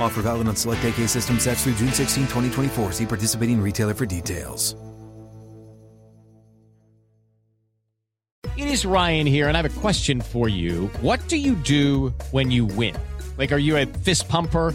Offer valid on select AK system sets through June 16, 2024. See participating retailer for details. It is Ryan here, and I have a question for you. What do you do when you win? Like, are you a fist pumper?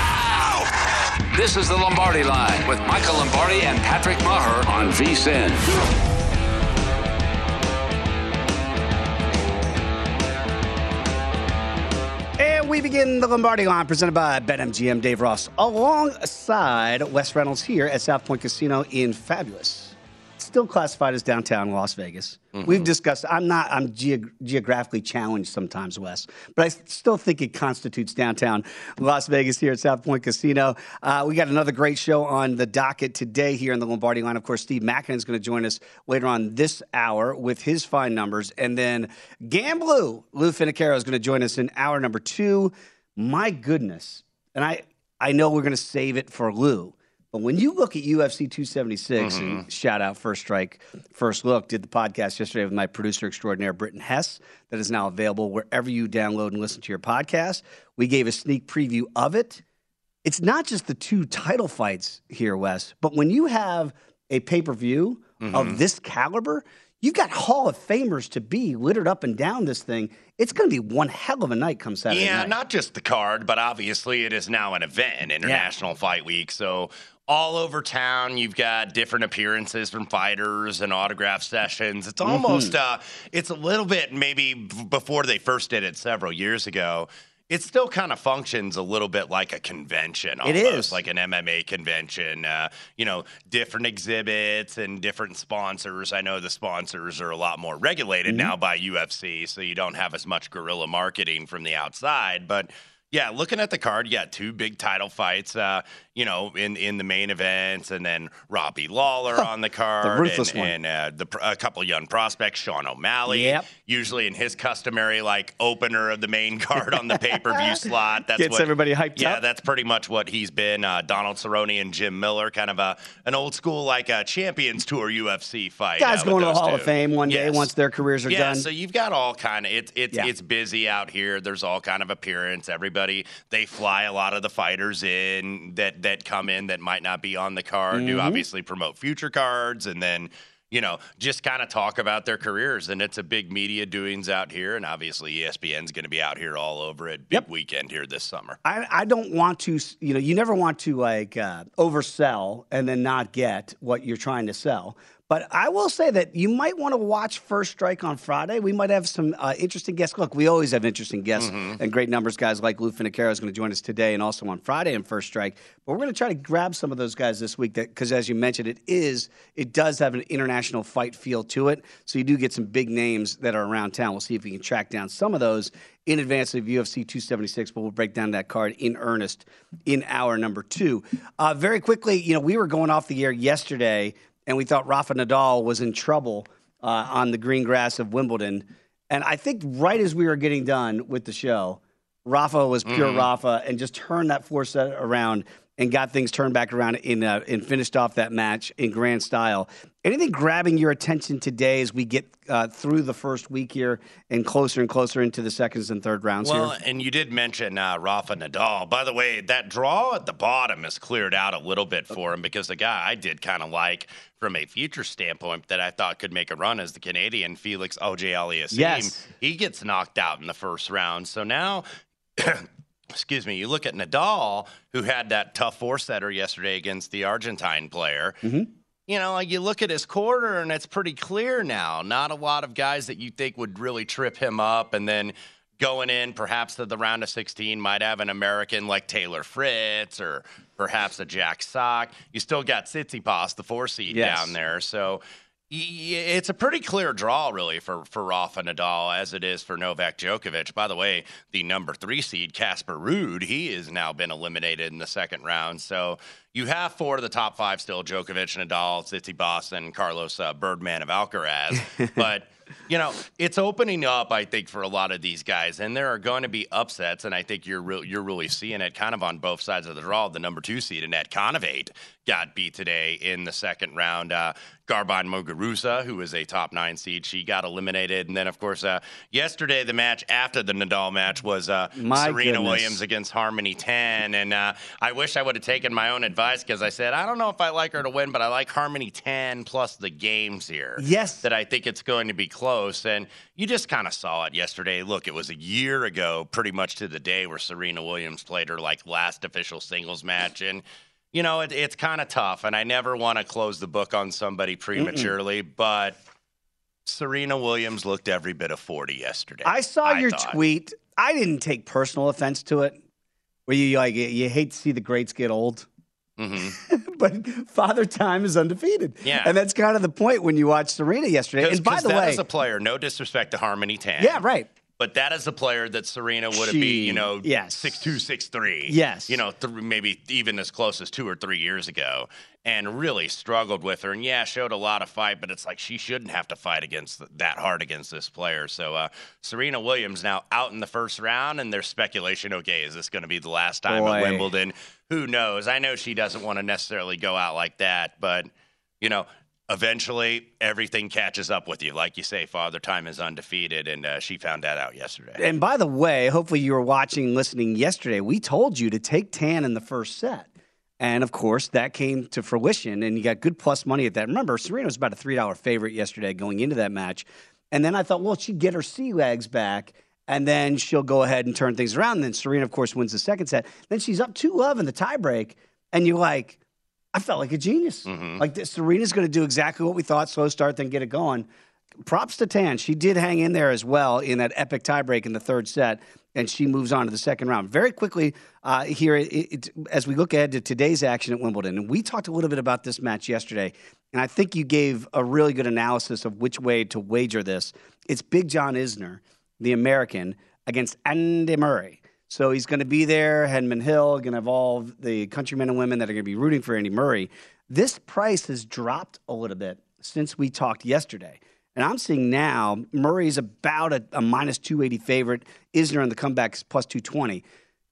This is the Lombardi Line with Michael Lombardi and Patrick Maher on VSIN. And we begin the Lombardi line presented by BetMGM Dave Ross alongside Wes Reynolds here at South Point Casino in fabulous, still classified as downtown Las Vegas. We've discussed, I'm not, I'm geog- geographically challenged sometimes, Wes, but I still think it constitutes downtown Las Vegas here at South Point Casino. Uh, we got another great show on the docket today here in the Lombardi line. Of course, Steve Makinen is going to join us later on this hour with his fine numbers. And then Gamblu, Lou Finocchiaro is going to join us in hour number two. My goodness. And I, I know we're going to save it for Lou. But when you look at UFC 276, and mm-hmm. shout out First Strike, First Look, did the podcast yesterday with my producer extraordinaire, Britton Hess, that is now available wherever you download and listen to your podcast. We gave a sneak preview of it. It's not just the two title fights here, Wes, but when you have a pay per view of mm-hmm. this caliber, you've got Hall of Famers to be littered up and down this thing. It's going to be one hell of a night come Saturday Yeah, night. not just the card, but obviously it is now an event, International Fight Week. So all over town, you've got different appearances from fighters and autograph sessions. It's Mm-hmm. almost, uh, it's a little bit maybe before they first did it several years ago. It still kind of functions a little bit like a convention. It Almost, is. like an MMA convention. Uh, you know, different exhibits and different sponsors. I know the sponsors are a lot more regulated Mm-hmm. now by UFC, so you don't have as much guerrilla marketing from the outside. But yeah, looking at the card, you got two big title fights. Uh, you know, in in the main events, and then Robbie Lawler on the card, ruthless and, one. and uh, the a couple young prospects, Sean O'Malley. Yep. Usually in his customary like opener of the main card on the pay per view slot. That's Gets what, everybody hyped yeah, up. that's pretty much what he's been. Uh, Donald Cerrone and Jim Miller, kind of a an old school like a Champions Tour UFC fight. Guys uh, going to the Hall of. Fame one day once their careers are yeah, done. Yeah, so you've got all kind of it's it's Yeah. it's busy out here. There's all kind of appearance. Everybody they fly a lot of the fighters in that that come in that might not be on the card Mm-hmm. to obviously promote future cards and then you know just kind of talk about their careers and it's a big media doings out here and obviously ESPN's going to be out here all over it big Yep. weekend here this summer. I, I don't want to, you know, you never want to like uh, oversell and then not get what you're trying to sell. But I will say that you might want to watch First Strike on Friday. We might have some uh, interesting guests. Look, we always have interesting guests Mm-hmm. and great numbers. Guys like Lou Finocchiaro is going to join us today and also on Friday in First Strike. But we're going to try to grab some of those guys this week because, as you mentioned, it is it does have an international fight feel to it. So you do get some big names that are around town. We'll see if we can track down some of those in advance of UFC 276. But we'll break down that card in earnest in hour number two. Uh, very quickly, you know, we were going off the air yesterday and we thought Rafa Nadal was in trouble uh, on the green grass of Wimbledon. And I think right as we were getting done with the show, Rafa was pure Mm-hmm. Rafa and just turned that four set around and got things turned back around in uh, and finished off that match in grand style. Anything grabbing your attention today as we get uh, through the first week here and closer and closer into the seconds and third rounds Well, here? and you did mention uh, Rafa Nadal. By the way, that draw at the bottom has cleared out a little bit for him because the guy I did kind of like from a future standpoint that I thought could make a run as the Canadian Felix Aliassime. Yes. He gets knocked out in the first round. So now. Excuse me. You look at Nadal, who had that tough four setter yesterday against the Argentine player. You know, like you look at his quarter, and it's pretty clear now. Not a lot of guys that you think would really trip him up, and then going in perhaps to the round of 16 might have an American like Taylor Fritz or perhaps a Jack Sock. You still got Tsitsipas, the four seed Yes. down there. So it's a pretty clear draw, really, for, for Rafa Nadal as it is for Novak Djokovic. By the way, the number three seed, Casper Ruud, he has now been eliminated in the second round. So you have four of the top five still Djokovic, Nadal, Tsitsipas, and Carlos uh, Birdman of Alcaraz. but you know, it's opening up, I think, for a lot of these guys, and there are going to be upsets, and I think you're re- you're really seeing it kind of on both sides of the draw. The number two seed, Anett Kontaveit, got beat today in the second round. Uh, Garbine Muguruza, who is a top nine seed, she got eliminated, and then of course, uh, yesterday the match after the Nadal match was uh, Serena goodness. Williams against Harmony Tan, and uh, I wish I would have taken my own advice because I said I don't know if I like her to win, but I like Harmony Tan plus the games here Yes. that I think it's going to be close. And you just kind of saw it yesterday. Look, it was a year ago, pretty much to the day, where Serena Williams played her like last official singles match. And, you know, it, it's kind of tough. And I never want to close the book on somebody prematurely, but Serena Williams looked every bit of 40 yesterday. I saw your thought. tweet. I didn't take personal offense to it. Where you like you hate to see the greats get old, Mhm. but Father Time is undefeated. Yeah. and that's kind of the point when you watch Serena yesterday. And by the way, is a player, no disrespect to Harmony Tan. yeah, right. But that is a player that Serena would have beat, you know, yes. six two, six three. Yes. You know, th- maybe even as close as two or three years ago, and really struggled with her. And yeah, showed a lot of fight, but it's like she shouldn't have to fight against th- that hard against this player. So uh, Serena Williams now out in the first round, and there's speculation. Okay, is this going to be the last time Boy. at Wimbledon? Who knows? I know she doesn't want to necessarily go out like that, but you know. Eventually, everything catches up with you. Like you say, Father Time is undefeated, and uh, she found that out yesterday. And by the way, hopefully you were watching, listening yesterday. We told you to take Tan in the first set. And of course, that came to fruition, and you got good plus money at that. Remember, Serena was about a $3 favorite yesterday going into that match. And then I thought, well, she'd get her sea legs back, and then she'll go ahead and turn things around. And then Serena, of course, wins the second set. Then she's up 2 love in the tiebreak, and you're like, I felt like a genius. Like this, Serena's going to do exactly what we thought slow start, then get it going. Props to Tan. She did hang in there as well in that epic tiebreak in the third set, and she moves on to the second round. Very quickly uh, here, it, it, as we look ahead to today's action at Wimbledon, and we talked a little bit about this match yesterday, and I think you gave a really good analysis of which way to wager this. It's Big John Isner, the American, against Andy Murray. So he's going to be there. Henman Hill going to have all the countrymen and women that are going to be rooting for Andy Murray. This price has dropped a little bit since we talked yesterday. And I'm seeing now Murray's about a, a minus 280 favorite. Isner on the comeback is plus 220.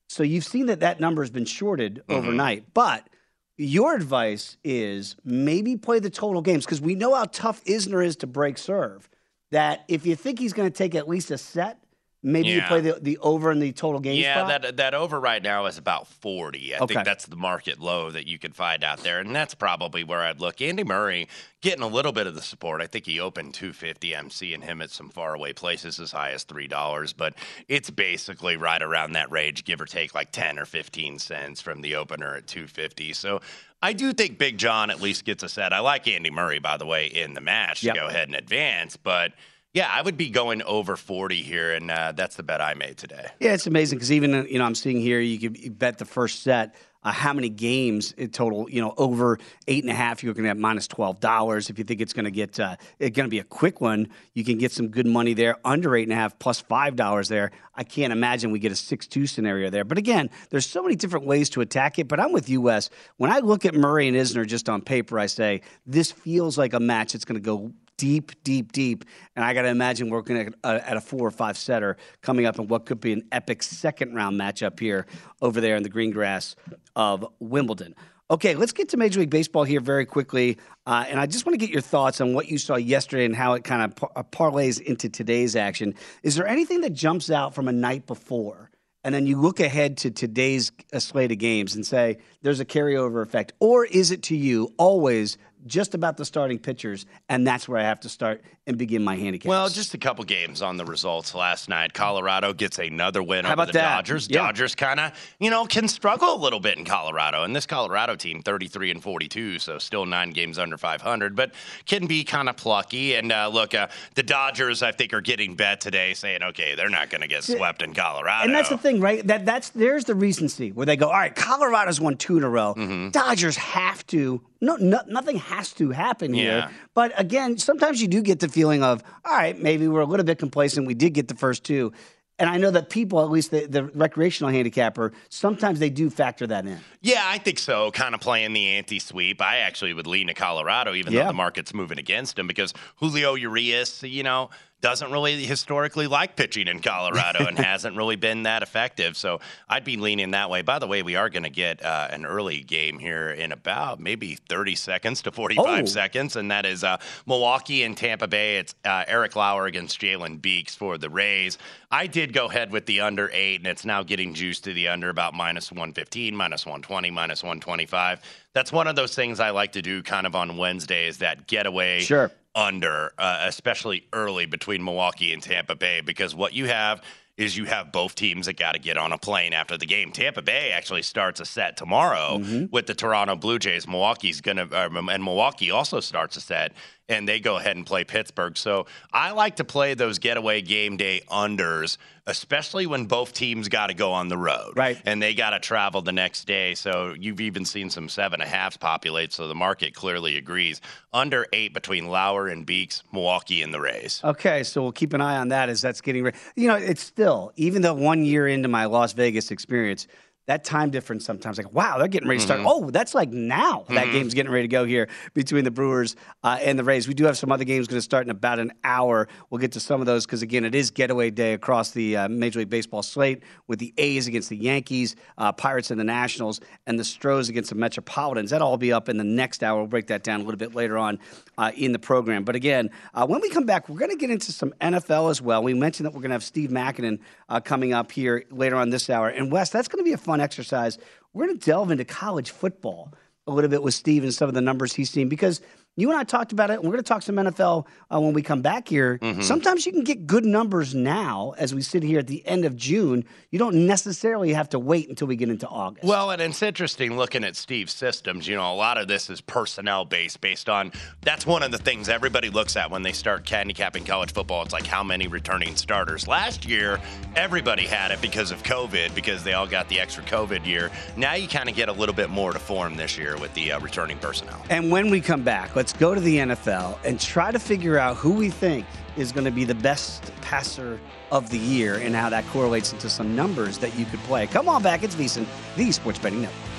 So you've seen that that number has been shorted mm-hmm. overnight. But your advice is maybe play the total games because we know how tough Isner is to break serve. That if you think he's going to take at least a set, maybe you play the, the over in the total game Yeah, spot? that that over right now is about 40. I Okay. think that's the market low that you could find out there, and that's probably where I'd look. Andy Murray getting a little bit of the support. I think he opened 250. I'm seeing him at some faraway places as high as three dollars, but it's basically right around that range, give or take like 10 or 15 cents from the opener at 250. So. I do think Big John at least gets a set. I like Andy Murray, by the way, in the match Yep. to go ahead and advance, but yeah, I would be going over 40 here, and uh, that's the bet I made today. Yeah, it's amazing because even uh, you know I'm seeing here you could bet the first set. Uh, how many games in total? You know, over eight and a half, you're going to have minus twelve dollars. If you think it's going to get uh, it's going to be a quick one, you can get some good money there. Under eight and a half, plus five dollars there. I can't imagine we get a six-two scenario there. But again, there's so many different ways to attack it. But I'm with you, Wes. When I look at Murray and Isner just on paper, I say this feels like a match that's going to go deep, deep, deep. And I got to imagine we're looking at a, at a four or five setter coming up in what could be an epic second round matchup here over there in the green grass of Wimbledon. Okay, let's get to Major League Baseball here very quickly. Uh, and I just want to get your thoughts on what you saw yesterday and how it kind of par- uh, parlays into today's action. Is there anything that jumps out from a night before? And then you look ahead to today's uh, slate of games and say there's a carryover effect. Or is it to you always just about the starting pitchers, and that's where I have to start and begin my handicap? Well, just a couple games on the results last night. Colorado gets another win How over the that? Dodgers. Yeah. Dodgers kind of, you know, can struggle a little bit in Colorado. And this Colorado team, 33 and 42, so still nine games under 500, but can be kind of plucky. And uh, look, uh, the Dodgers, I think, are getting bet today, saying, okay, they're not going to get swept in Colorado. And that's the thing, right? That that's there's the recency where they go, all right, Colorado's won two in a row. Mm-hmm. Dodgers have to. No, no, nothing has to happen here. But again, sometimes you do get the feeling of, all right, maybe we're a little bit complacent. We did get the first two. And I know that people, at least the, the recreational handicapper, sometimes they do factor that in. Yeah, I think so. Kind of playing the anti sweep. I actually would lean to Colorado, even Yeah. though the market's moving against him, because Julio Urias, you know, doesn't really historically like pitching in Colorado and hasn't really been that effective. So I'd be leaning that way. By the way, we are going to get uh, an early game here in about maybe 30 seconds to 45 Oh. seconds, and that is uh, Milwaukee and Tampa Bay. It's uh, Eric Lauer against Jalen Beeks for the Rays. I did go ahead with the under eight, and it's now getting juiced to the under about minus 115, minus 120, minus 125. That's one of those things I like to do kind of on Wednesdays, that getaway Sure. Under, uh, especially early between Milwaukee and Tampa Bay, because what you have is you have both teams that got to get on a plane after the game. Tampa Bay actually starts a set tomorrow Mm-hmm. with the Toronto Blue Jays. Milwaukee's going to, uh, and Milwaukee also starts a set, and they go ahead and play Pittsburgh. So I like to play those getaway game day unders, especially when both teams got to go on the road. Right. And they got to travel the next day. So you've even seen some seven and a halves populate. So the market clearly agrees. Under eight between Lauer and Beeks, Milwaukee and the Rays. Okay, so we'll keep an eye on that as that's getting ready. You know, it's still, even though one year into my Las Vegas experience, that time difference sometimes like, wow, they're getting ready to start. Oh, that's like now that game's getting ready to go here between the Brewers uh, and the Rays. We do have some other games going to start in about an hour. We'll get to some of those because, again, it is getaway day across the uh, Major League Baseball slate with the A's against the Yankees, uh, Pirates and the Nationals, and the Stros against the Metropolitans. That'll all be up in the next hour. We'll break that down a little bit later on uh, in the program. But again, uh, when we come back, we're going to get into some NFL as well. We mentioned that we're going to have Steve Makinen uh, coming up here later on this hour. And Wes, that's going to be a fun exercise. We're going to delve into college football a little bit with Steve and some of the numbers he's seen because you and I talked about it. And we're going to talk some NFL uh, when we come back here. Mm-hmm. Sometimes you can get good numbers now as we sit here at the end of June. You don't necessarily have to wait until we get into August. Well, and it's interesting looking at Steve's systems. You know, a lot of this is personnel based, based on that's one of the things everybody looks at when they start handicapping college football. It's like how many returning starters. Last year, everybody had it because of COVID, because they all got the extra COVID year. Now you kind of get a little bit more to form this year with the uh, returning personnel. And when we come back, let's go to the NFL and try to figure out who we think is going to be the best passer of the year and how that correlates into some numbers that you could play. Come on back. It's VSiN, the Sports Betting Network.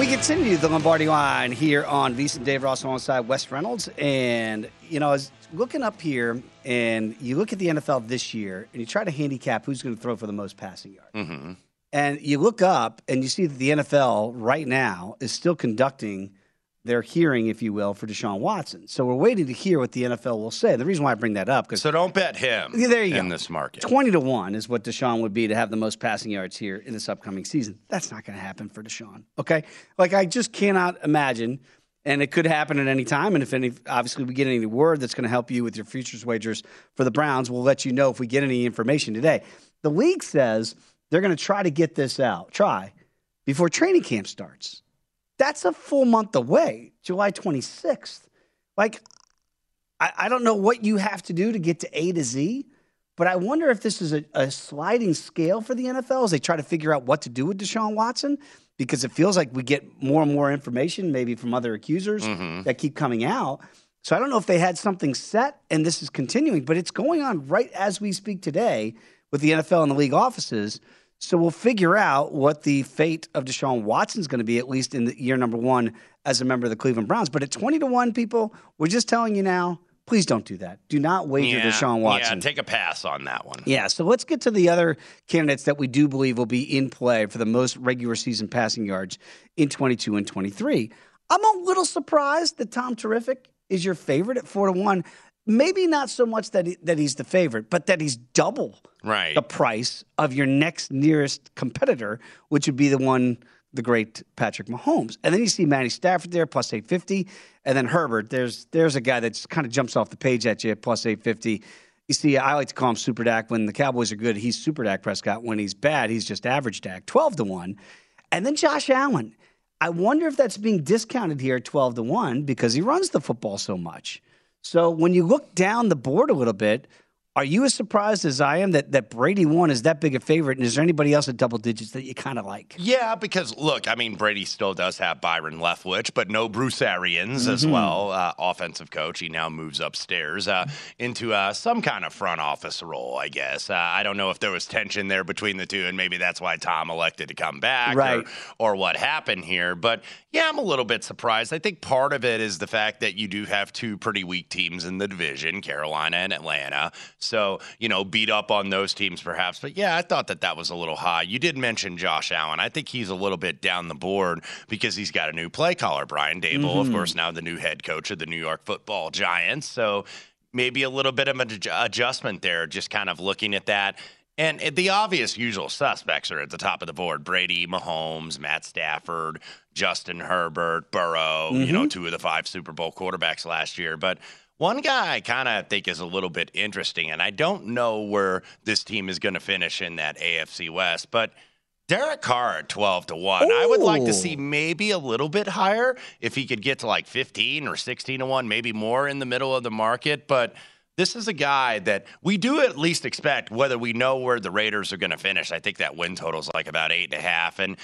We continue the Lombardi line here on VSiN Dave Ross alongside Wes Reynolds. And, you know, I was looking up here and you look at the NFL this year and you try to handicap who's going to throw for the most passing yards. Mm-hmm. And you look up and you see that the NFL right now is still conducting their hearing, if you will, for Deshaun Watson. So we're waiting to hear what the NFL will say. The reason why I bring that up because So don't bet him Yeah, there you in go. this market. 20 to 1 is what Deshaun would be to have the most passing yards here in this upcoming season. That's not going to happen for Deshaun. Okay? Like, I just cannot imagine, and it could happen at any time. And if any, obviously, we get any word that's going to help you with your futures wagers for the Browns, we'll let you know if we get any information today. The league says they're going to try to get this out, try, before training camp starts. That's a full month away, July 26th. Like, I, I don't know what you have to do to get to A to Z, but I wonder if this is a, a sliding scale for the NFL as they try to figure out what to do with Deshaun Watson, because it feels like we get more and more information, maybe from other accusers Mhm. that keep coming out. So I don't know if they had something set and this is continuing, but it's going on right as we speak today with the NFL and the league offices. So we'll figure out what the fate of Deshaun Watson is going to be, at least in the year number one as a member of the Cleveland Browns. But at 20 to 1, people, we're just telling you now, please don't do that. Do not wager yeah, Deshaun Watson. Yeah, take a pass on that one. Yeah, so let's get to the other candidates that we do believe will be in play for the most regular season passing yards in 22 and 23. I'm a little surprised that Tom Terrific is your favorite at 4 to 1. Maybe not so much that he, that he's the favorite, but that he's double Right. the price of your next nearest competitor, which would be the one, the great Patrick Mahomes. And then you see Matty Stafford there, plus 850. And then Herbert, there's there's a guy that kind of jumps off the page at you, plus 850. You see, I like to call him Super Dak. When the Cowboys are good, he's Super Dak Prescott. When he's bad, he's just average Dak, 12 to 1. And then Josh Allen. I wonder if that's being discounted here at 12 to 1 because he runs the football so much. So when you look down the board a little bit, Are you as surprised as I am that, that Brady one is that big a favorite? And is there anybody else at double digits that you kind of like? Yeah, because look, I mean, Brady still does have Byron Leftwich, but no Bruce Arians as Mhm. well, uh, offensive coach. He now moves upstairs uh, into uh, some kind of front office role, I guess. Uh, I don't know if there was tension there between the two, and maybe that's why Tom elected to come back Right. or, or what happened here. But yeah, I'm a little bit surprised. I think part of it is the fact that you do have two pretty weak teams in the division, Carolina and Atlanta. So, you know, beat up on those teams perhaps. But yeah, I thought that that was a little high. You did mention Josh Allen. I think he's a little bit down the board because he's got a new play caller, Brian Daboll, of Mhm. course, now the new head coach of the New York football Giants. So maybe a little bit of an adjustment there, just kind of looking at that. And the obvious usual suspects are at the top of the board Brady, Mahomes, Matt Stafford, Justin Herbert, Burrow, you know, Mhm. two of the five Super Bowl quarterbacks last year. But one guy I kind of think is a little bit interesting, and I don't know where this team is going to finish in that AFC West, but Derek Carr at 12 to 1. I would like to see maybe a little bit higher if he could get to like 15 or 16 to 1, maybe more in the middle of the market. But this is a guy that we do at least expect, whether we know where the Raiders are going to finish. I think that win total is like about eight and a half. And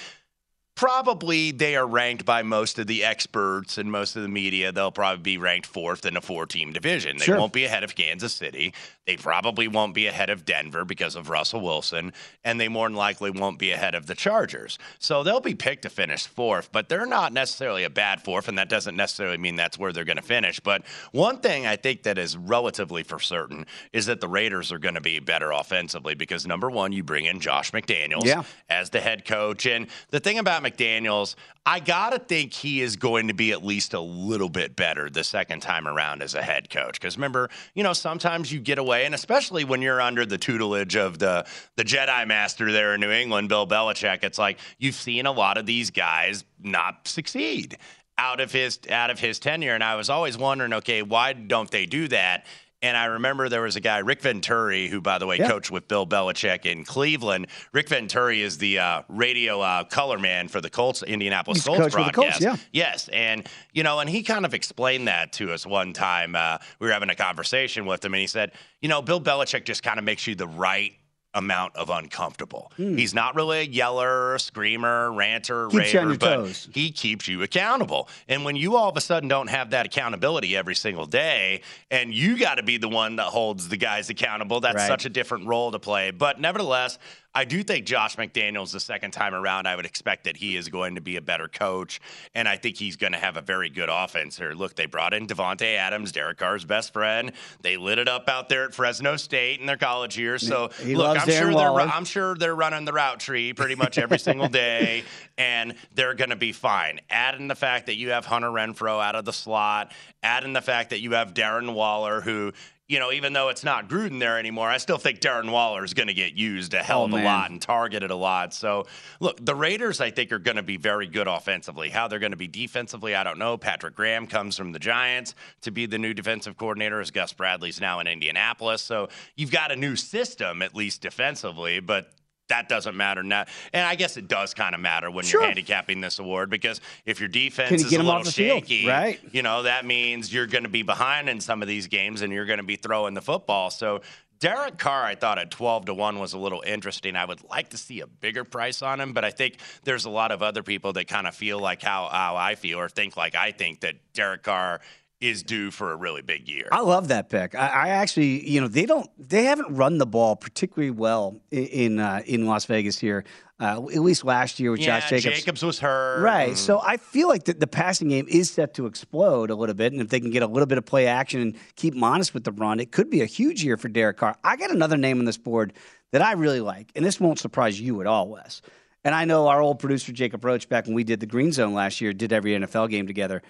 probably they are ranked by most of the experts and most of the media. They'll probably be ranked fourth in a four team division. They Sure. won't be ahead of Kansas City. They probably won't be ahead of Denver because of Russell Wilson. And they more than likely won't be ahead of the Chargers. So they'll be picked to finish fourth, but they're not necessarily a bad fourth. And that doesn't necessarily mean that's where they're going to finish. But one thing I think that is relatively for certain is that the Raiders are going to be better offensively because number one, you bring in Josh McDaniels Yeah. as the head coach. And the thing about McDaniels, I got to think he is going to be at least a little bit better the second time around as a head coach. Because remember, you know, sometimes you get away, and especially when you're under the tutelage of the, the Jedi Master there in New England, Bill Belichick, it's like you've seen a lot of these guys not succeed out of his out of his tenure and I was always wondering okay why don't they do that and I remember there was a guy, Rick Venturi, who, by the way, Yeah. coached with Bill Belichick in Cleveland. Rick Venturi is the uh, radio uh, color man for the Colts, Indianapolis to Colts the Colts, broadcast. yeah. Yes, and you know, and he kind of explained that to us one time. Uh, we were having a conversation with him, and he said, you know, Bill Belichick just kind of makes you the right amount of uncomfortable. Hmm. He's not really a yeller, screamer, ranter, Keeps you raver, your but toes. he keeps you accountable. And when you all of a sudden don't have that accountability every single day, and you got to be the one that holds the guys accountable, that's Right. such a different role to play. But nevertheless, I do think Josh McDaniels, the second time around, I would expect that he is going to be a better coach, and I think he's going to have a very good offense here. Look, they brought in Davante Adams, Derek Carr's best friend. They lit it up out there at Fresno State in their college years. So He look, I'm sure they're I'm sure they're running the route tree pretty much every single day, and they're going to be fine. Add in the fact that you have Hunter Renfrow out of the slot, add in the fact that you have Darren Waller, who, you know, even though it's not Gruden there anymore, I still think Darren Waller is going to get used a hell Oh, of a lot and targeted a lot. So, look, the Raiders, I think, are going to be very good offensively. How they're going to be defensively, I don't know. Patrick Graham comes from the Giants to be the new defensive coordinator, as Gus Bradley's now in Indianapolis. So, you've got a new system, at least defensively, but that doesn't matter now. And I guess it does kind of matter when Sure. you're handicapping this award because if your defense you is a little the field? shaky, Right. you know, that means you're going to be behind in some of these games and you're going to be throwing the football. So Derek Carr, I thought at 12 to 1 was a little interesting. I would like to see a bigger price on him, but I think there's a lot of other people that kind of feel like how, how I feel or think like I think that Derek Carr is due for a really big year. I love that pick. I, I actually, you know, they don't, they haven't run the ball particularly well in in, uh, in Las Vegas here. Uh, at least last year with yeah, Josh Jacobs. Jacobs was hurt. Right. and- So I feel like the, the passing game is set to explode a little bit. And if they can get a little bit of play action and keep him honest with the run, it could be a huge year for Derek Carr. I got another name on this board that I really like, and this won't surprise you at all, Wes. And I know our old producer, Jacob Roach, back when we did the Green Zone last year, did every NFL game together.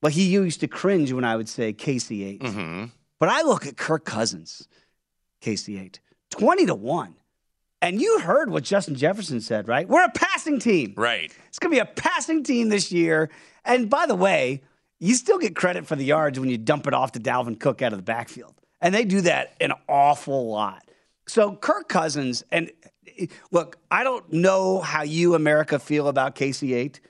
But he used to cringe when I would say KC8. Mm-hmm. But I look at Kirk Cousins, KC8, 20 to 1. And you heard what Justin Jefferson said, right? We're a passing team. Right. It's going to be a passing team this year. And by the way, you still get credit for the yards when you dump it off to Dalvin Cook out of the backfield. And they do that an awful lot. So Kirk Cousins, and look, I don't know how you, America, feel about KC8,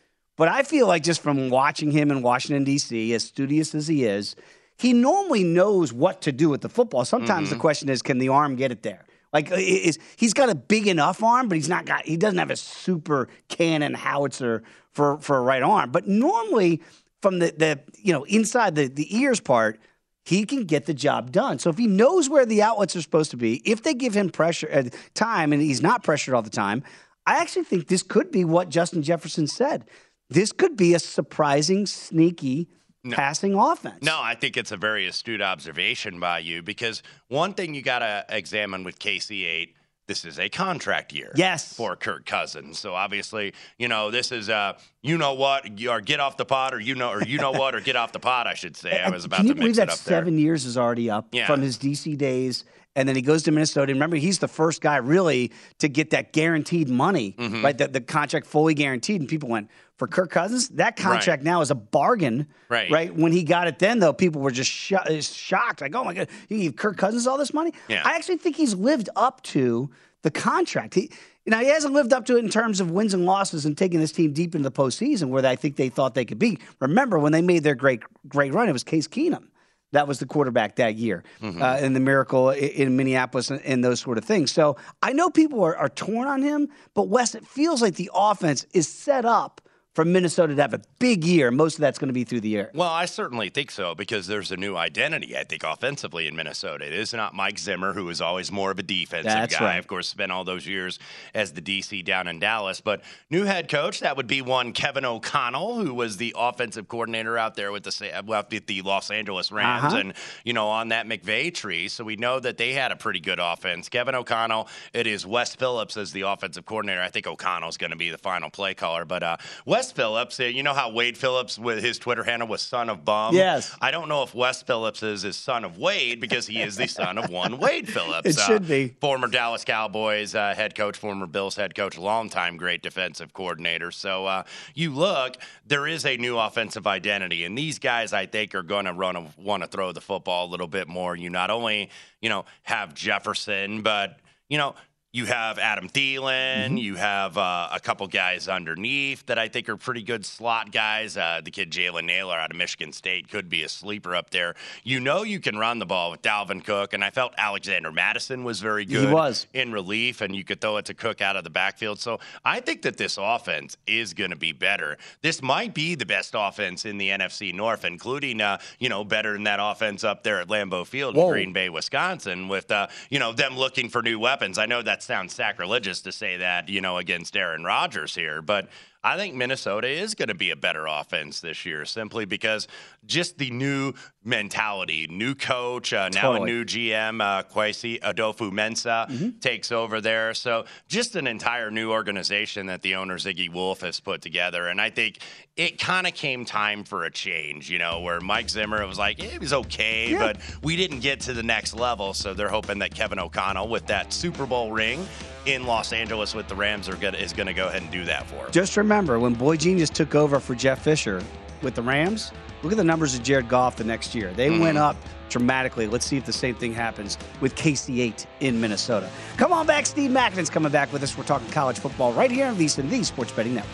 but I feel like just from watching him in Washington, D.C., as studious as he is, he normally knows what to do with the football. Sometimes Mm-hmm. the question is, can the arm get it there? Like, is he's got a big enough arm, but he's not got. He doesn't have a super cannon howitzer for for a right arm. But normally, from the the you know inside the the ears part, he can get the job done. So if he knows where the outlets are supposed to be, if they give him pressure uh, time, and he's not pressured all the time, I actually think this could be what Justin Jefferson said. This could be a surprising, sneaky passing offense. No, I think it's a very astute observation by you because one thing you got to examine with KC8 this is a contract year. Yes. For Kirk Cousins. So obviously, you know, this is uh you know what, you or get off the pot or you know or you know what or get off the pot, I should say. I was about Can you to believe that seven years is already up Yeah. from his DC days? And then he goes to Minnesota. And remember, he's the first guy really to get that guaranteed money, Mhm. right? The, the contract fully guaranteed. And people went, for Kirk Cousins, that contract now is a bargain, Right. right? When he got it then, though, people were just sho- uh, shocked. Like, oh my God, you give Kirk Cousins all this money? Yeah. I actually think he's lived up to the contract. He, know, he hasn't lived up to it in terms of wins and losses and taking this team deep into the postseason where I think they thought they could be. Remember when they made their great great run, it was Case Keenum. That was the quarterback that year, Mhm. uh, and the miracle i- in Minneapolis and, and those sort of things. So I know people are, are torn on him, but Wes, it feels like the offense is set up for Minnesota to have a big year. Most of that's going to be through the air. Well, I certainly think so because there's a new identity, I think, offensively in Minnesota. It is not Mike Zimmer, who is always more of a defensive That's guy. right. Of course, spent all those years as the DC down in Dallas. But new head coach, that would be one Kevin O'Connell, who was the offensive coordinator out there with the well, with the Los Angeles Rams Uh-huh. and, you know, on that McVay tree. So we know that they had a pretty good offense. Kevin O'Connell, it is Wes Phillips as the offensive coordinator. I think O'Connell's going to be the final play caller. But uh, Wes Phillips, uh, you know how Wade Phillips with his Twitter handle was son of bum? Yes. I don't know if Wes Phillips is his son of Wade because he is the son of one Wade Phillips. It should be. Former Dallas Cowboys uh, head coach, former Bills head coach, longtime great defensive coordinator. So uh, you look, there is a new offensive identity, and these guys, I think, are going to run want to throw the football a little bit more. You not only you know have Jefferson, but you know. You have Adam Thielen. You have uh, a couple guys underneath that I think are pretty good slot guys. Uh, the kid Jalen Nailor out of Michigan State could be a sleeper up there. You know you can run the ball with Dalvin Cook, and I felt Alexander Mattison was very good. He was. in relief, and you could throw it to Cook out of the backfield. So I think that this offense is going to be better. This might be the best offense in the NFC North, including uh, you know better than that offense up there at Lambeau Field in Green Bay, Wisconsin, with uh, you know them looking for new weapons. I know that sounds sacrilegious to say that you know against Aaron Rodgers here, but. I think Minnesota is going to be a better offense this year simply because just the new mentality, new coach, uh, now a new GM, uh, Kwesi Adofo-Mensah Mm-hmm. takes over there. So just an entire new organization that the owner Zygi Wilf has put together. And I think it kind of came time for a change, you know, where Mike Zimmer was like, it was okay, but we didn't get to the next level. So they're hoping that Kevin O'Connell with that Super Bowl ring in Los Angeles with the Rams are gonna, is going to go ahead and do that for him. Just remember when Boy Genius took over for Jeff Fisher with the Rams, look at the numbers of Jared Goff the next year. They Mhm. went up dramatically. Let's see if the same thing happens with KC8 in Minnesota. Come on back. Steve Makinen's coming back with us. We're talking college football right here on VSiN, the Sports Betting Network.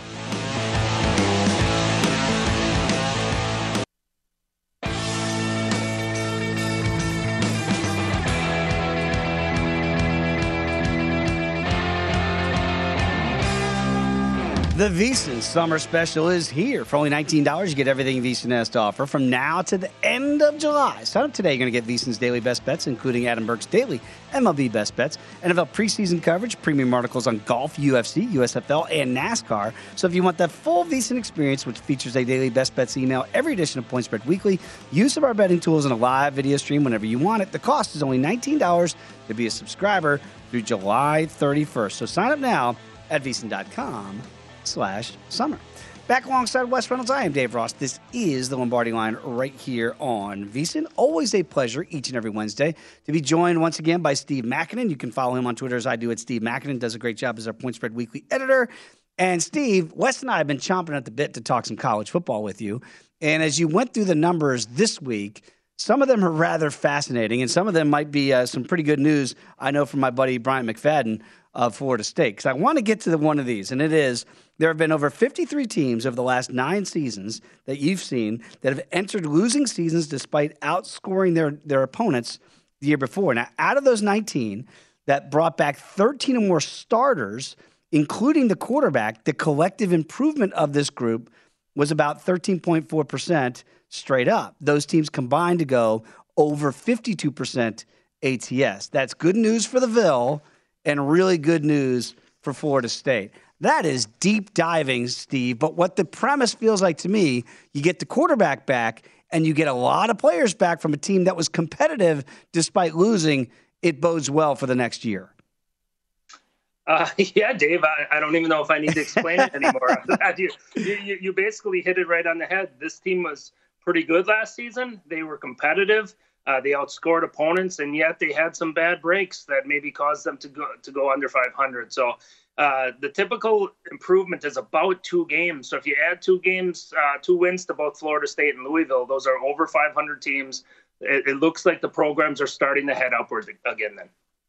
The VSiN Summer Special is here. For only $19, you get everything VSiN has to offer from now to the end of July. Sign up today. You're going to get VSiN's daily best bets, including Adam Burke's daily MLB best bets, NFL preseason coverage, premium articles on golf, UFC, USFL, and NASCAR. So if you want that full VSiN experience, which features a daily best bets email, every edition of Point Spread Weekly, use of our betting tools, and a live video stream whenever you want it, the cost is only $19 to be a subscriber through July 31st. So sign up now at VSiN.com slash summer. Back alongside Wes Reynolds, I am Dave Ross. This is the Lombardi line right here on VSiN. Always a pleasure each and every Wednesday to be joined once again by Steve Makinen. You can follow him on Twitter as I do at Steve Makinen. Does a great job as our Point Spread Weekly editor. And Steve, Wes and I have been chomping at the bit to talk some college football with you. And as you went through the numbers this week, Some of them are rather fascinating, and some of them might be uh, some pretty good news. I know from my buddy Brian McFadden of Florida State. Because I want to get to the one of these, and it is there have been over 53 teams over the last nine seasons that you've seen that have entered losing seasons despite outscoring their, their opponents the year before. Now, out of those 19 that brought back 13 or more starters, including the quarterback, the collective improvement of this group was about 13.4% straight up. Those teams combined to go over 52% ATS. That's good news for the Ville and really good news for Florida State. That is deep diving, Steve. But what the premise feels like to me, you get the quarterback back and you get a lot of players back from a team that was competitive despite losing. It bodes well for the next year. Uh, yeah, Dave, I, I, don't even know if I need to explain it anymore. you, you, you basically hit it right on the head. This team was pretty good last season. They were competitive. Uh, they outscored opponents, and yet they had some bad breaks that maybe caused them to go to go under 500. So uh, the typical improvement is about two games. So if you add two games, uh, two wins to both Florida State and Louisville, those are over 500 teams. It, it looks like the programs are starting to head upward again. Then.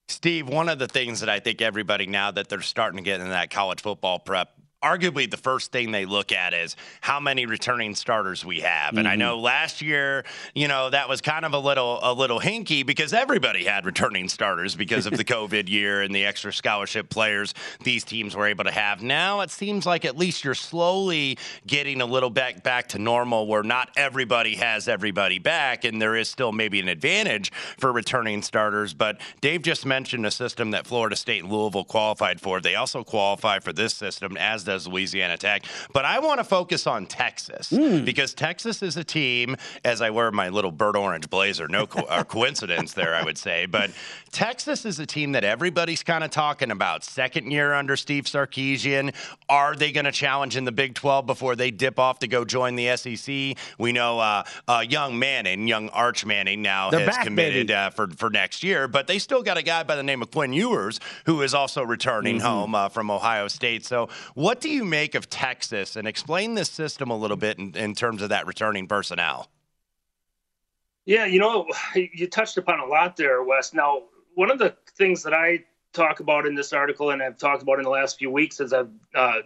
Steve, one of the things that I think everybody now that they're starting to get in that college football prep arguably the first thing they look at is how many returning starters we have. And mm-hmm. I know last year, you know, that was kind of a little a little hinky because everybody had returning starters because of the COVID year and the extra scholarship players these teams were able to have. Now it seems like at least you're slowly getting a little back back to normal where not everybody has everybody back and there is still maybe an advantage for returning starters, but Dave just mentioned a system that Florida State and Louisville qualified for. They also qualify for this system as does Louisiana Tech. But I want to focus on Texas mm. because Texas is a team, as I wear my little burnt orange blazer, no co- uh, coincidence there, I would say. But Texas is a team that everybody's kind of talking about. Second year under Steve Sarkisian. Are they going to challenge in the Big 12 before they dip off to go join the SEC? We know uh, uh, young Manning, young Arch Manning now They're has back, committed uh, for, for next year, but they still got a guy by the name of Quinn Ewers who is also returning mm-hmm. home uh, from Ohio State. So, what do you make of Texas? And explain this system a little bit in, in terms of that returning personnel. Yeah, you know, you touched upon a lot there, Wes. Now, one of the things that I talk about in this article and I've talked about in the last few weeks as I've uh,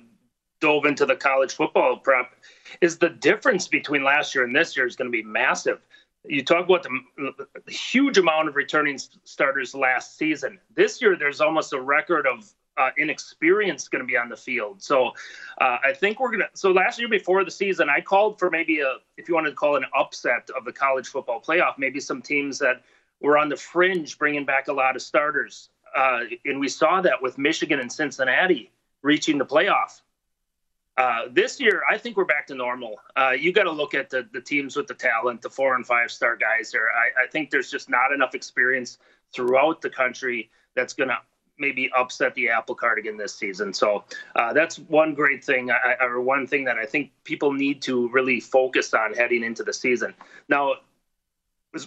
dove into the college football prep is the difference between last year and this year is going to be massive. You talk about the, the huge amount of returning starters last season. This year, there's almost a record of uh, inexperience going to be on the field. So uh, I think we're going to. So last year before the season, I called for maybe a, if you wanted to call it an upset of the college football playoff, maybe some teams that were on the fringe bringing back a lot of starters. Uh, and we saw that with Michigan and Cincinnati reaching the playoff. Uh, this year, I think we're back to normal. Uh, you got to look at the, the teams with the talent, the four and five star guys there. I, I think there's just not enough experience throughout the country that's going to maybe upset the apple cart again this season. So uh, that's one great thing, I, or one thing that I think people need to really focus on heading into the season. Now,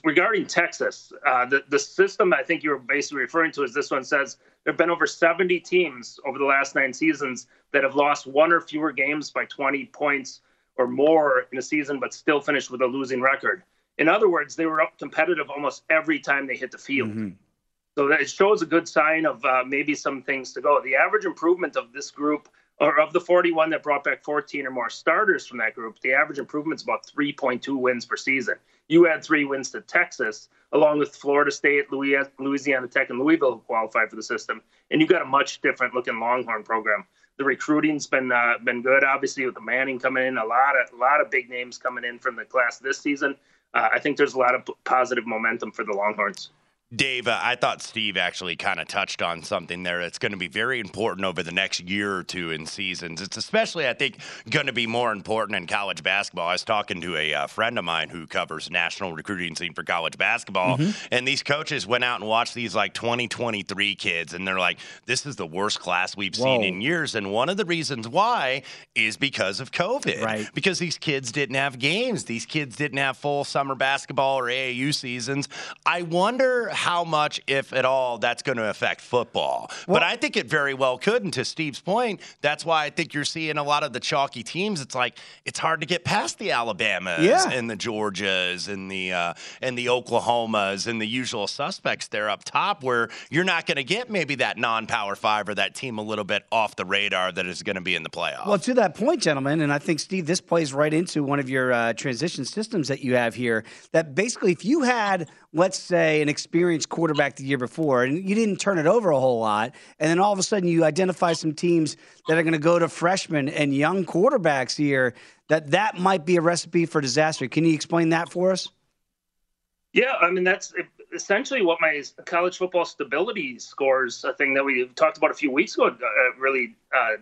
regarding Texas, uh, the, the system I think you were basically referring to is this one says there have been over 70 teams over the last nine seasons that have lost one or fewer games by 20 points or more in a season, but still finished with a losing record. In other words, they were competitive almost every time they hit the field. Mm-hmm. So that it shows a good sign of uh, maybe some things to go. The average improvement of this group, or of the 41 that brought back 14 or more starters from that group, the average improvement is about 3.2 wins per season. You add three wins to Texas, along with Florida State, Louisiana Tech, and Louisville who qualify for the system, and you've got a much different looking Longhorn program. The recruiting's been uh, been good, obviously, with the Manning coming in, a lot of a lot of big names coming in from the class this season. Uh, I think there's a lot of positive momentum for the Longhorns. Dave, uh, I thought Steve actually kind of touched on something there that's going to be very important over the next year or two in seasons. It's especially, I think, going to be more important in college basketball. I was talking to a uh, friend of mine who covers national recruiting scene for college basketball, mm-hmm. and these coaches went out and watched these like 2023 kids, and they're like, "This is the worst class we've Whoa. seen in years." And one of the reasons why is because of COVID, right? Because these kids didn't have games, these kids didn't have full summer basketball or AAU seasons. I wonder how much, if at all, that's going to affect football. but I think it very well could. And to Steve's point, that's why I think you're seeing a lot of the chalky teams. It's like it's hard to get past the Alabamas Yeah. and the Georgias and the uh, and the Oklahomas and the usual suspects there up top, where you're not going to get maybe that non-power five or that team a little bit off the radar that is going to be in the playoffs. Well, to that point, gentlemen, and I think Steve, this plays right into one of your uh, transition systems that you have here. That basically, if you had, let's say, an experienced quarterback the year before, and you didn't turn it over a whole lot, and then all of a sudden you identify some teams that are going to go to freshmen and young quarterbacks here, that that might be a recipe for disaster. Can you explain that for us? Yeah, I mean that's essentially what my college football stability scores, a thing that we talked about a few weeks ago, uh, really uh,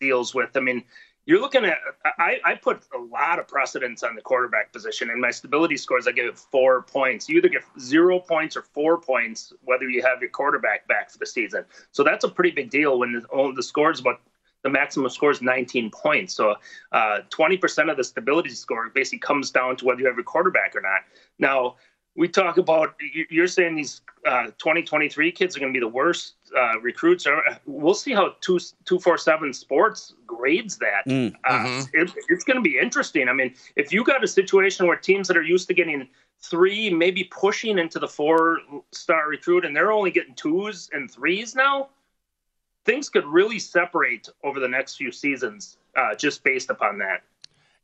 deals with. I mean, you're looking at I, I put a lot of precedence on the quarterback position, and my stability scores I give it four points. You either get zero points or four points, whether you have your quarterback back for the season. So that's a pretty big deal when the, only the scores about the maximum score is 19 points. So uh, 20% of the stability score basically comes down to whether you have your quarterback or not. Now, we talk about, you- you're saying these uh, 2023 kids are going to be the worst uh, recruits. Or- We'll see how two, 247 Sports grades that. Mm. Uh, it, it's going to be interesting. I mean, if you got a situation where teams that are used to getting three, maybe pushing into the four star recruit, and they're only getting twos and threes now, things could really separate over the next few seasons uh, just based upon that.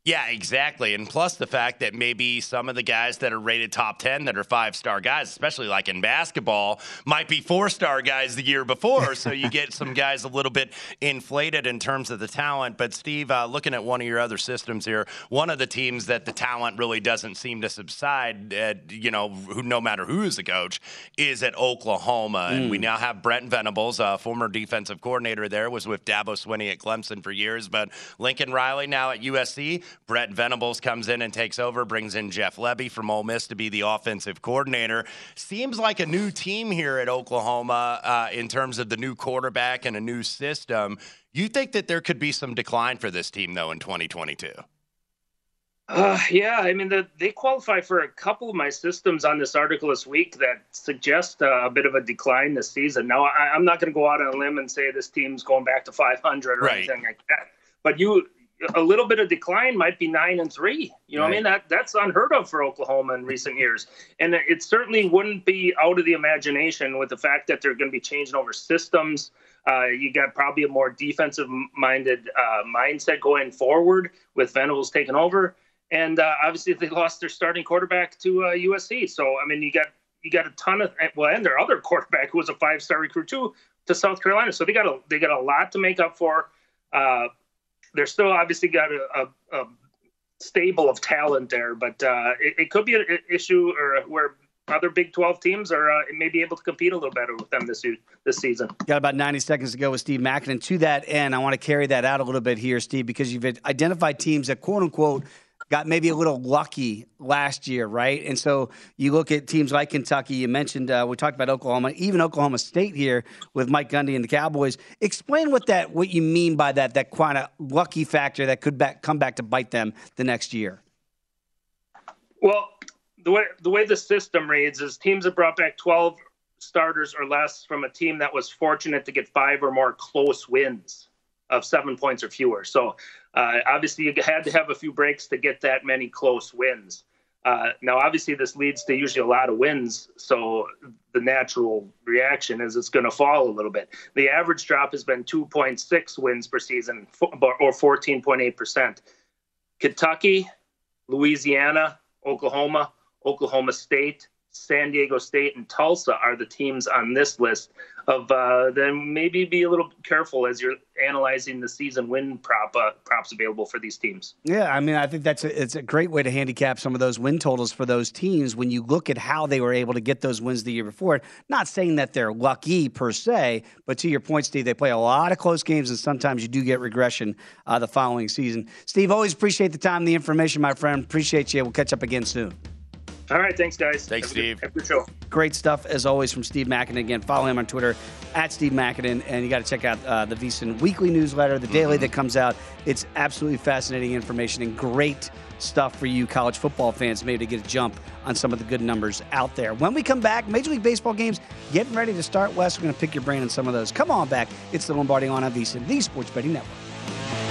Yeah, exactly. And plus the fact that maybe some of the guys that are rated top 10 that are five star guys, especially like in basketball, might be four star guys the year before. so you get some guys a little bit inflated in terms of the talent. But Steve, uh, looking at one of your other systems here, one of the teams that the talent really doesn't seem to subside, at, you know, who, no matter who is the coach, is at Oklahoma. And we Mm. now have Brent Venables, uh, former defensive coordinator there, was with Dabo Swinney at Clemson for years. But Lincoln Riley now at USC. Brent Venables comes in and takes over, brings in Jeff Lebby from Ole Miss to be the offensive coordinator. Seems like a new team here at Oklahoma uh, in terms of the new quarterback and a new system. You think that there could be some decline for this team, though, in 2022? Uh, yeah, I mean, the, they qualify for a couple of my systems on this article this week that suggest uh, a bit of a decline this season. Now, I, I'm not going to go out on a limb and say this team's going back to 500 or Right. anything like that. But you, a little bit of decline might be nine and three. You know, what I mean that that's unheard of for Oklahoma in recent years, and it certainly wouldn't be out of the imagination with the fact that they're going to be changing over systems. Uh, you got probably a more defensive-minded uh, mindset going forward with Venables taking over, and uh, obviously they lost their starting quarterback to uh, USC. So I mean, you got you got a ton of well, and their other quarterback who was a five-star recruit too to South Carolina. So they got a they got a lot to make up for. Uh, they're still obviously got a, a, a stable of talent there, but uh, it, it could be an issue or where other Big 12 teams are uh, maybe able to compete a little better with them this this season. Got about 90 seconds to go with Steve Makinen. And to that end, I want to carry that out a little bit here, Steve, because you've identified teams that, quote unquote, got maybe a little lucky last year, right? And so you look at teams like Kentucky. You mentioned uh, we talked about Oklahoma, even Oklahoma State here with Mike Gundy and the Cowboys. Explain what that what you mean by that that kind of lucky factor that could back, come back to bite them the next year. Well, the way the way the system reads is teams have brought back 12 starters or less from a team that was fortunate to get five or more close wins of seven points or fewer. So uh, obviously you had to have a few breaks to get that many close wins. Uh, now, obviously, this leads to usually a lot of wins. So the natural reaction is it's going to fall a little bit. The average drop has been 2.6 wins per season, or 14.8 percent. Kentucky, Louisiana, Oklahoma, Oklahoma State, San Diego State, and Tulsa are the teams on this list. Of uh, then maybe be a little careful as you're analyzing the season win prop uh, props available for these teams. Yeah, I mean, I think that's a, it's a great way to handicap some of those win totals for those teams when you look at how they were able to get those wins the year before. Not saying that they're lucky per se, but to your point, Steve, they play a lot of close games, and sometimes you do get regression uh, the following season. Steve, always appreciate the time, the information, my friend. Appreciate you. We'll catch up again soon. All right, thanks, guys. Thanks, Have a good- Steve. Have a good show. Great stuff as always from Steve Makinen. Again, follow him on Twitter at Steve Makinen, and you got to check out uh, the VSiN weekly newsletter, the daily that comes out. It's absolutely fascinating information and great stuff for you college football fans, maybe to get a jump on some of the good numbers out there. When we come back, Major League Baseball games getting ready to start. Wes, we're going to pick your brain on some of those. Come on back. It's the Lombardi on VSiN, the Sports Betting Network.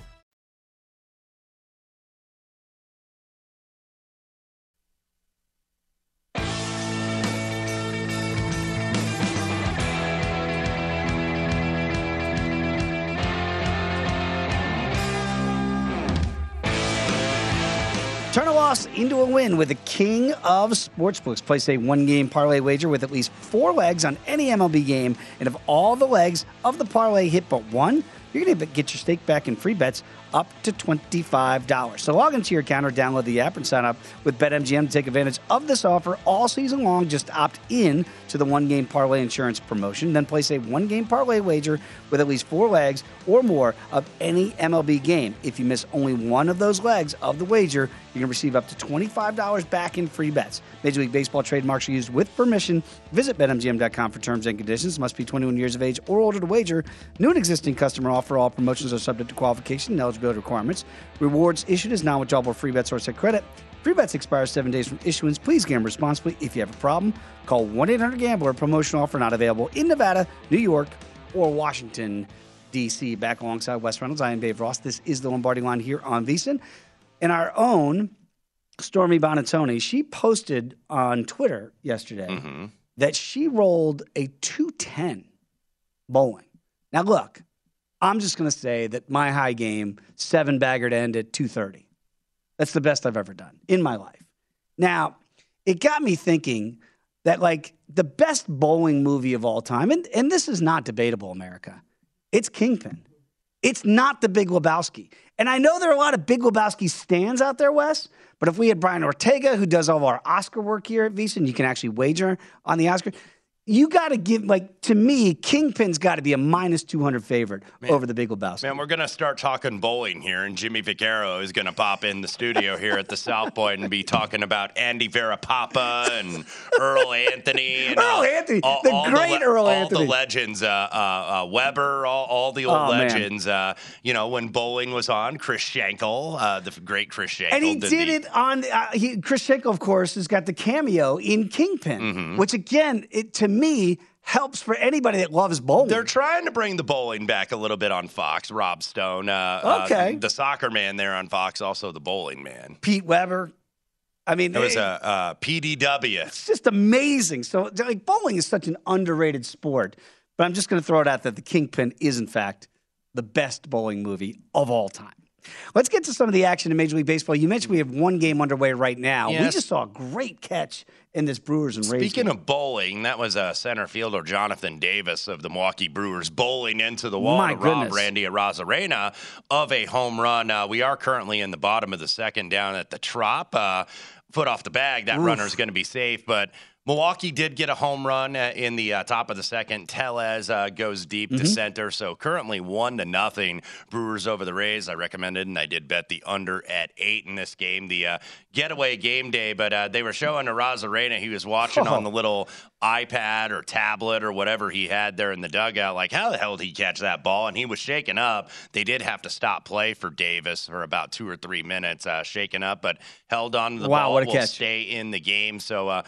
Into a win with the king of sportsbooks. Place a one game parlay wager with at least four legs on any MLB game. And if all the legs of the parlay hit but one, you're going to get your stake back in free bets up to $25. So log into your account or download the app and sign up with BetMGM to take advantage of this offer all season long. Just opt in to the one game parlay insurance promotion. Then place a one game parlay wager with at least four legs or more of any MLB game. If you miss only one of those legs of the wager, going to receive up to $25 back in free bets. Major League Baseball trademarks are used with permission. Visit BetMGM.com for terms and conditions. Must be 21 years of age or older to wager. New and existing customer offer. All promotions are subject to qualification and eligibility requirements. Rewards issued as non-withdrawable free bets or set credit. Free bets expire seven days from issuance. Please gamble responsibly. If you have a problem, call 1-800-GAMBLER. Promotional offer not available in Nevada, New York, or Washington, D.C. Back alongside Wes Reynolds, I am Dave Ross. This is the Lombardi line here on VSiN. And our own Stormy Buonantony, she posted on Twitter yesterday mm-hmm. that she rolled a 210 bowling. Now, look, I'm just going to say that my high game, seven bagger to end at 230. That's the best I've ever done in my life. Now, it got me thinking that, like, the best bowling movie of all time, and, and this is not debatable, America, it's Kingpin. It's not the Big Lebowski. And I know there are a lot of Big Lebowski stands out there, Wes, but if we had Brian Ortega, who does all of our Oscar work here at VSiN, and you can actually wager on the Oscar, you got to give like to me, Kingpin's got to be a minus two hundred favorite over the Big Lebowski. Man, we're gonna start talking bowling here, and Jimmy Vaccaro is gonna pop in the studio here at the South Point and be talking about Andy Varipapa and Earl Anthony and Earl all- Anthony, all- the all great le- Earl all Anthony. the legends, uh, uh, uh, Weber, all, all the old Oh, legends. Uh, you know, when bowling was on, Chris Schenkel, uh, the great Chris Schenkel, And he did did the- it on uh, he, Chris Schenkel, of course, has got the cameo in Kingpin, Mm-hmm. which again, it to me helps for anybody that loves bowling. They're trying to bring the bowling back a little bit on Fox. Rob Stone, uh, uh, Okay. the soccer man there on Fox, also the bowling man. Pete Weber. I mean, It was a uh, PDW. it's just amazing. So, like, bowling is such an underrated sport. But I'm just going to throw it out that the Kingpin is, in fact, the best bowling movie of all time. Let's get to some of the action in Major League Baseball. You mentioned we have one game underway right now. We just saw a great catch in this Brewers and Rays. Speaking game. of bowling, that was uh, center fielder Jonathan Davis of the Milwaukee Brewers bowling into the wall My to rob goodness. Randy Arozarena of a home run. Uh, we are currently in the bottom of the second down at the Trop. Uh, foot off the bag, that Oof. runner is going to be safe, but. Milwaukee did get a home run uh, in the uh, top of the second. Tellez uh, goes deep Mm-hmm. to center, so currently one to nothing. Brewers over the Rays. I recommended, and I did bet the under at eight in this game. The uh, getaway game day, but uh, they were showing Arozarena. He was watching on the little iPad or tablet or whatever he had there in the dugout. Like, how the hell did he catch that ball? And he was shaken up. They did have to stop play for Davis for about two or three minutes, uh, shaken up, but held on to the Wow, ball. what a will catch. stay in the game. So uh,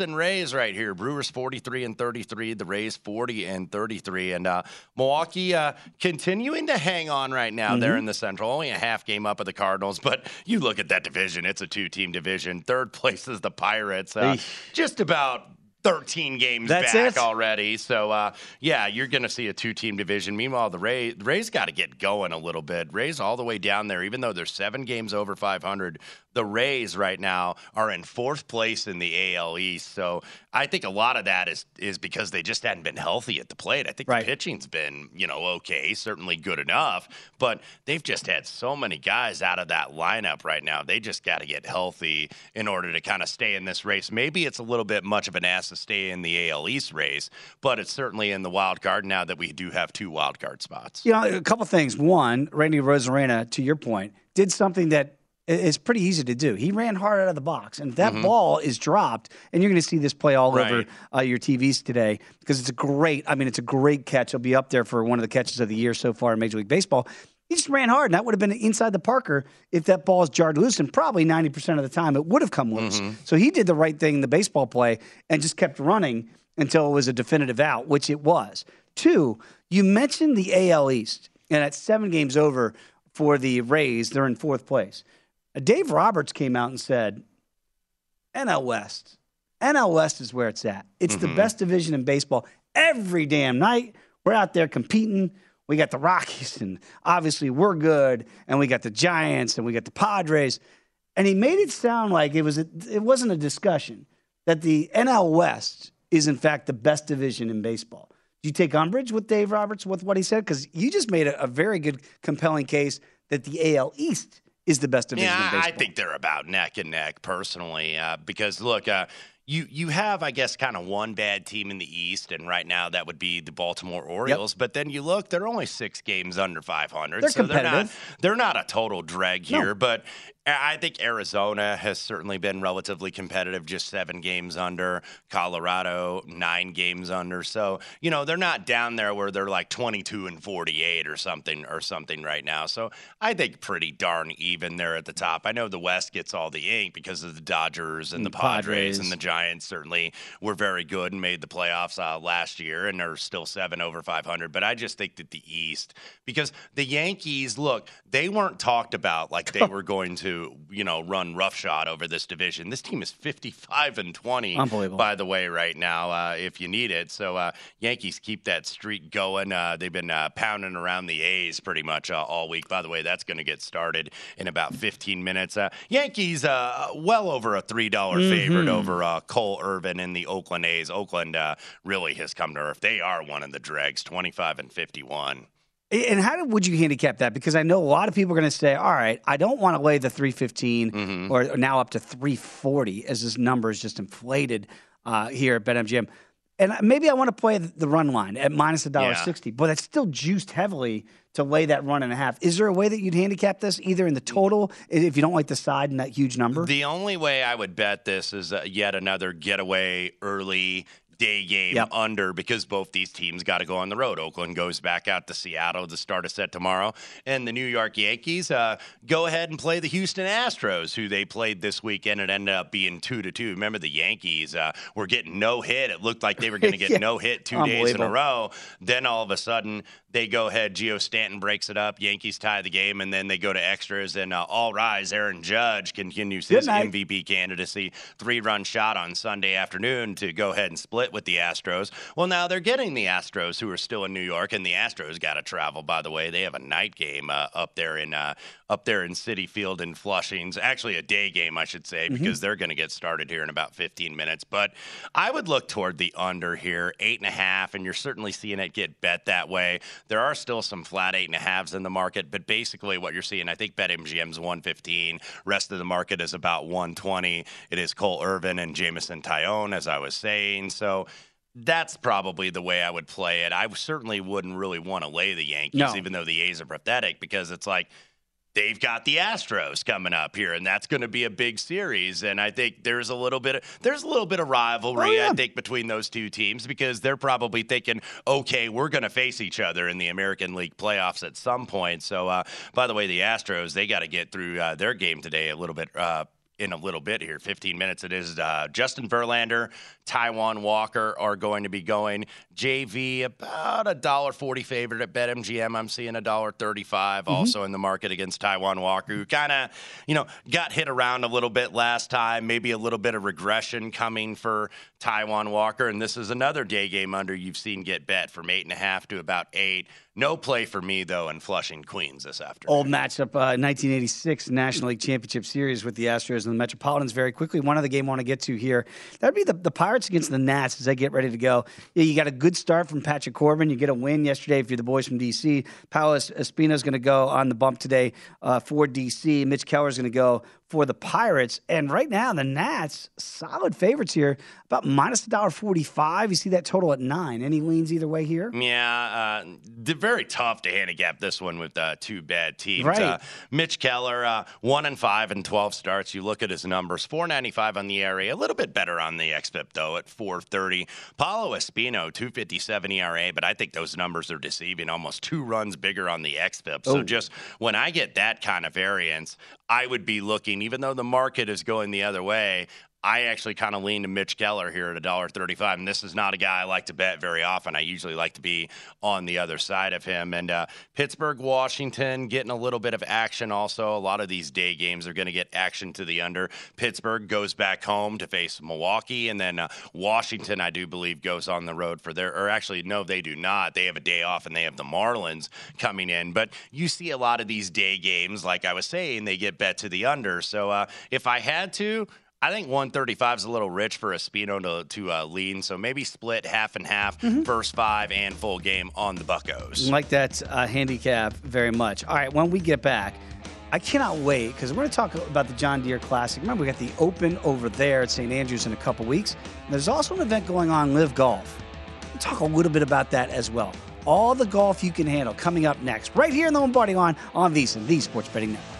Brewers and Rays right here. Brewers 43 and 33. The Rays 40 and 33. And uh, Milwaukee uh, continuing to hang on right now. They're Mm-hmm. in the Central, only a half game up of the Cardinals. But you look at that division; it's a two-team division. Third place is the Pirates. Uh, just about. 13 games That's back it? already. So, uh, yeah, you're going to see a two team division. Meanwhile, the Rays, the Rays got to get going a little bit. Rays all the way down there, even though they're seven games over 500. The Rays right now are in fourth place in the AL East. So I think a lot of that is is because they just hadn't been healthy at the plate. I think the pitching's been, you know, okay, certainly good enough, but they've just had so many guys out of that lineup right now. They just got to get healthy in order to kind of stay in this race. Maybe it's a little bit much of an ass to stay in the AL East race, but it's certainly in the wild card now that we do have two wild card spots. You know, a couple things. One, Randy Arozarena, to your point, did something that i- pretty easy to do. He ran hard out of the box, and that Mhm. ball is dropped, and you're going to see this play all over uh, your TVs today because it's a great. I mean, it's a great catch. It'll be up there for one of the catches of the year so far in Major League Baseball. He just ran hard, and that would have been inside the Parker if that ball is jarred loose, and probably 90% of the time it would have come loose. Mm-hmm. So he did the right thing in the baseball play and just kept running until it was a definitive out, which it was. Two, you mentioned the AL East, and at seven games over for the Rays, they're in fourth place. Dave Roberts came out and said, NL West. NL West is where it's at. It's the Mhm. best division in baseball. Every damn night, we're out there competing. We got the Rockies, and obviously we're good, and we got the Giants, and we got the Padres. And he made it sound like it was a, it wasn't a discussion that the NL West is in fact the best division in baseball. Do you take umbrage with Dave Roberts with what he said? Because you just made a, a very good, compelling case that the AL East is the best division in Yeah, baseball. I think they're about neck and neck personally. Uh, because look, uh, you you have I guess kind of one bad team in the East, and right now that would be the Baltimore Orioles. But then you look, they're only six games under 500, They're so they're not they're not a total drag No. here. But I think Arizona has certainly been relatively competitive, just seven games under. Colorado, nine games under. So, you know, they're not down there where they're like 22 and 48 or something or something right now. So I think pretty darn even there at the top. I know the West gets all the ink because of the Dodgers and the And Padres, Padres. and the Giants certainly were very good and made the playoffs uh, last year and are still seven over 500. But I just think that the East, because the Yankees, look, they weren't talked about like they were going to, you know, run roughshod over this division. This team is 55 and 20, Unbelievable. by the way, right now, uh, if you need it. So uh, Yankees keep that streak going. Uh, they've been uh, pounding around the A's pretty much uh, all week. By the way, that's going to get started in about 15 minutes. Uh, Yankees, uh, well over a $3 favorite over uh, Cole Irvin and the Oakland A's. Oakland uh, really has come to earth. They are one of the dregs, 25 and 51. And how would you handicap that? Because I know a lot of people are going to say, all right, I don't want to lay the 315 Mm-hmm. or now up to 340 as this number is just inflated uh, here at BetMGM. And maybe I want to play the run line at minus a dollar sixty, but that's still juiced heavily to lay that run and a half. Is there a way that you'd handicap this either in the total if you don't like the side and that huge number? The only way I would bet this is uh, yet another getaway early day game Yep. under because both these teams got to go on the road. Oakland goes back out to Seattle to start a set tomorrow, and the New York Yankees uh, go ahead and play the Houston Astros, who they played this weekend. and ended up being two to two. Remember, the Yankees uh, were getting no hit. It looked like they were going to get Yeah. no hit two days in a row. Then all of a sudden, they go ahead. Geo Stanton breaks it up. Yankees tie the game, and then they go to extras. And uh, all rise. Aaron Judge continues his. MVP candidacy. Three run shot on Sunday afternoon to go ahead and split with the Astros. Well, now they're getting the Astros, who are still in New York, and the Astros got to travel. By the way, they have a night game uh, up there in uh, up there in Citi Field in Flushing's. Actually, a day game, I should say, because they're going to get started here in about 15 minutes. But I would look toward the under here, eight and a half, and you're certainly seeing it get bet that way. There are still some flat eight and a halves in the market, but basically what you're seeing, I think BetMGM's 115. Rest of the market is about 120. It is Cole Irvin and Jameson Taillon, as I was saying. So that's probably the way I would play it. I certainly wouldn't really want to lay the Yankees, No. even though the A's are pathetic, because it's like they've got the Astros coming up here, and that's going to be a big series. And I think there's a little bit of there's a little bit of rivalry, I think, between those two teams because they're probably thinking, okay, we're going to face each other in the American League playoffs at some point. So, uh, by the way, the Astros they got to get through uh, their game today a little bit. Uh, in a little bit here, 15 minutes. It is uh, Justin Verlander, Taijuan Walker are going to be going. JV about a dollar forty favorite at BetMGM. I'm seeing a dollar thirty-five also in the market against Taijuan Walker, who kind of you know got hit around a little bit last time. Maybe a little bit of regression coming for Taijuan Walker, and this is another day game under you've seen get bet from eight and a half to about eight. No play for me though in Flushing Queens this afternoon. Old matchup, uh, 1986 National League Championship Series with the Astros and the Metropolitans. Very quickly, one other game I want to get to here. That'd be the, the Pirates against the Nats as they get ready to go. Yeah, you got a good start from Patrick Corbin. You get a win yesterday if you're the boys from DC. Paolo is going to go on the bump today uh, for DC. Mitch Keller is going to go for the Pirates. And right now, the Nats, solid favorites here, about minus $1.45. You see that total at nine. Any leans either way here? Yeah, uh, very tough to handicap this one with uh, two bad teams. Right. Uh, Mitch Keller, uh, one and five and twelve starts. You look at his numbers: four ninety five on the area, a little bit better on the xFIP though at four thirty. Paolo Espino, two fifty seven ERA, but I think those numbers are deceiving. Almost two runs bigger on the xFIP. So Oh. just when I get that kind of variance, I would be looking, even though the market is going the other way. I actually kind of lean to Mitch Keller here at a dollar thirty-five, and this is not a guy I like to bet very often. I usually like to be on the other side of him. And uh, Pittsburgh, Washington, getting a little bit of action. Also, a lot of these day games are going to get action to the under. Pittsburgh goes back home to face Milwaukee, and then uh, Washington, I do believe, goes on the road for their. Or actually, no, they do not. They have a day off, and they have the Marlins coming in. But you see a lot of these day games, like I was saying, they get bet to the under. So uh, if I had to. I think 135 is a little rich for Espino to, to uh, lean, so maybe split half and half, first five and full game on the Buccos. Like that uh, handicap very much. All right, when we get back, I cannot wait because we're going to talk about the John Deere Classic. Remember, we got the Open over there at St. Andrews in a couple weeks. And there's also an event going on, Live Golf. We'll talk a little bit about that as well. All the golf you can handle coming up next, right here in the Lombardi line on VSiN, the Sports Betting Network.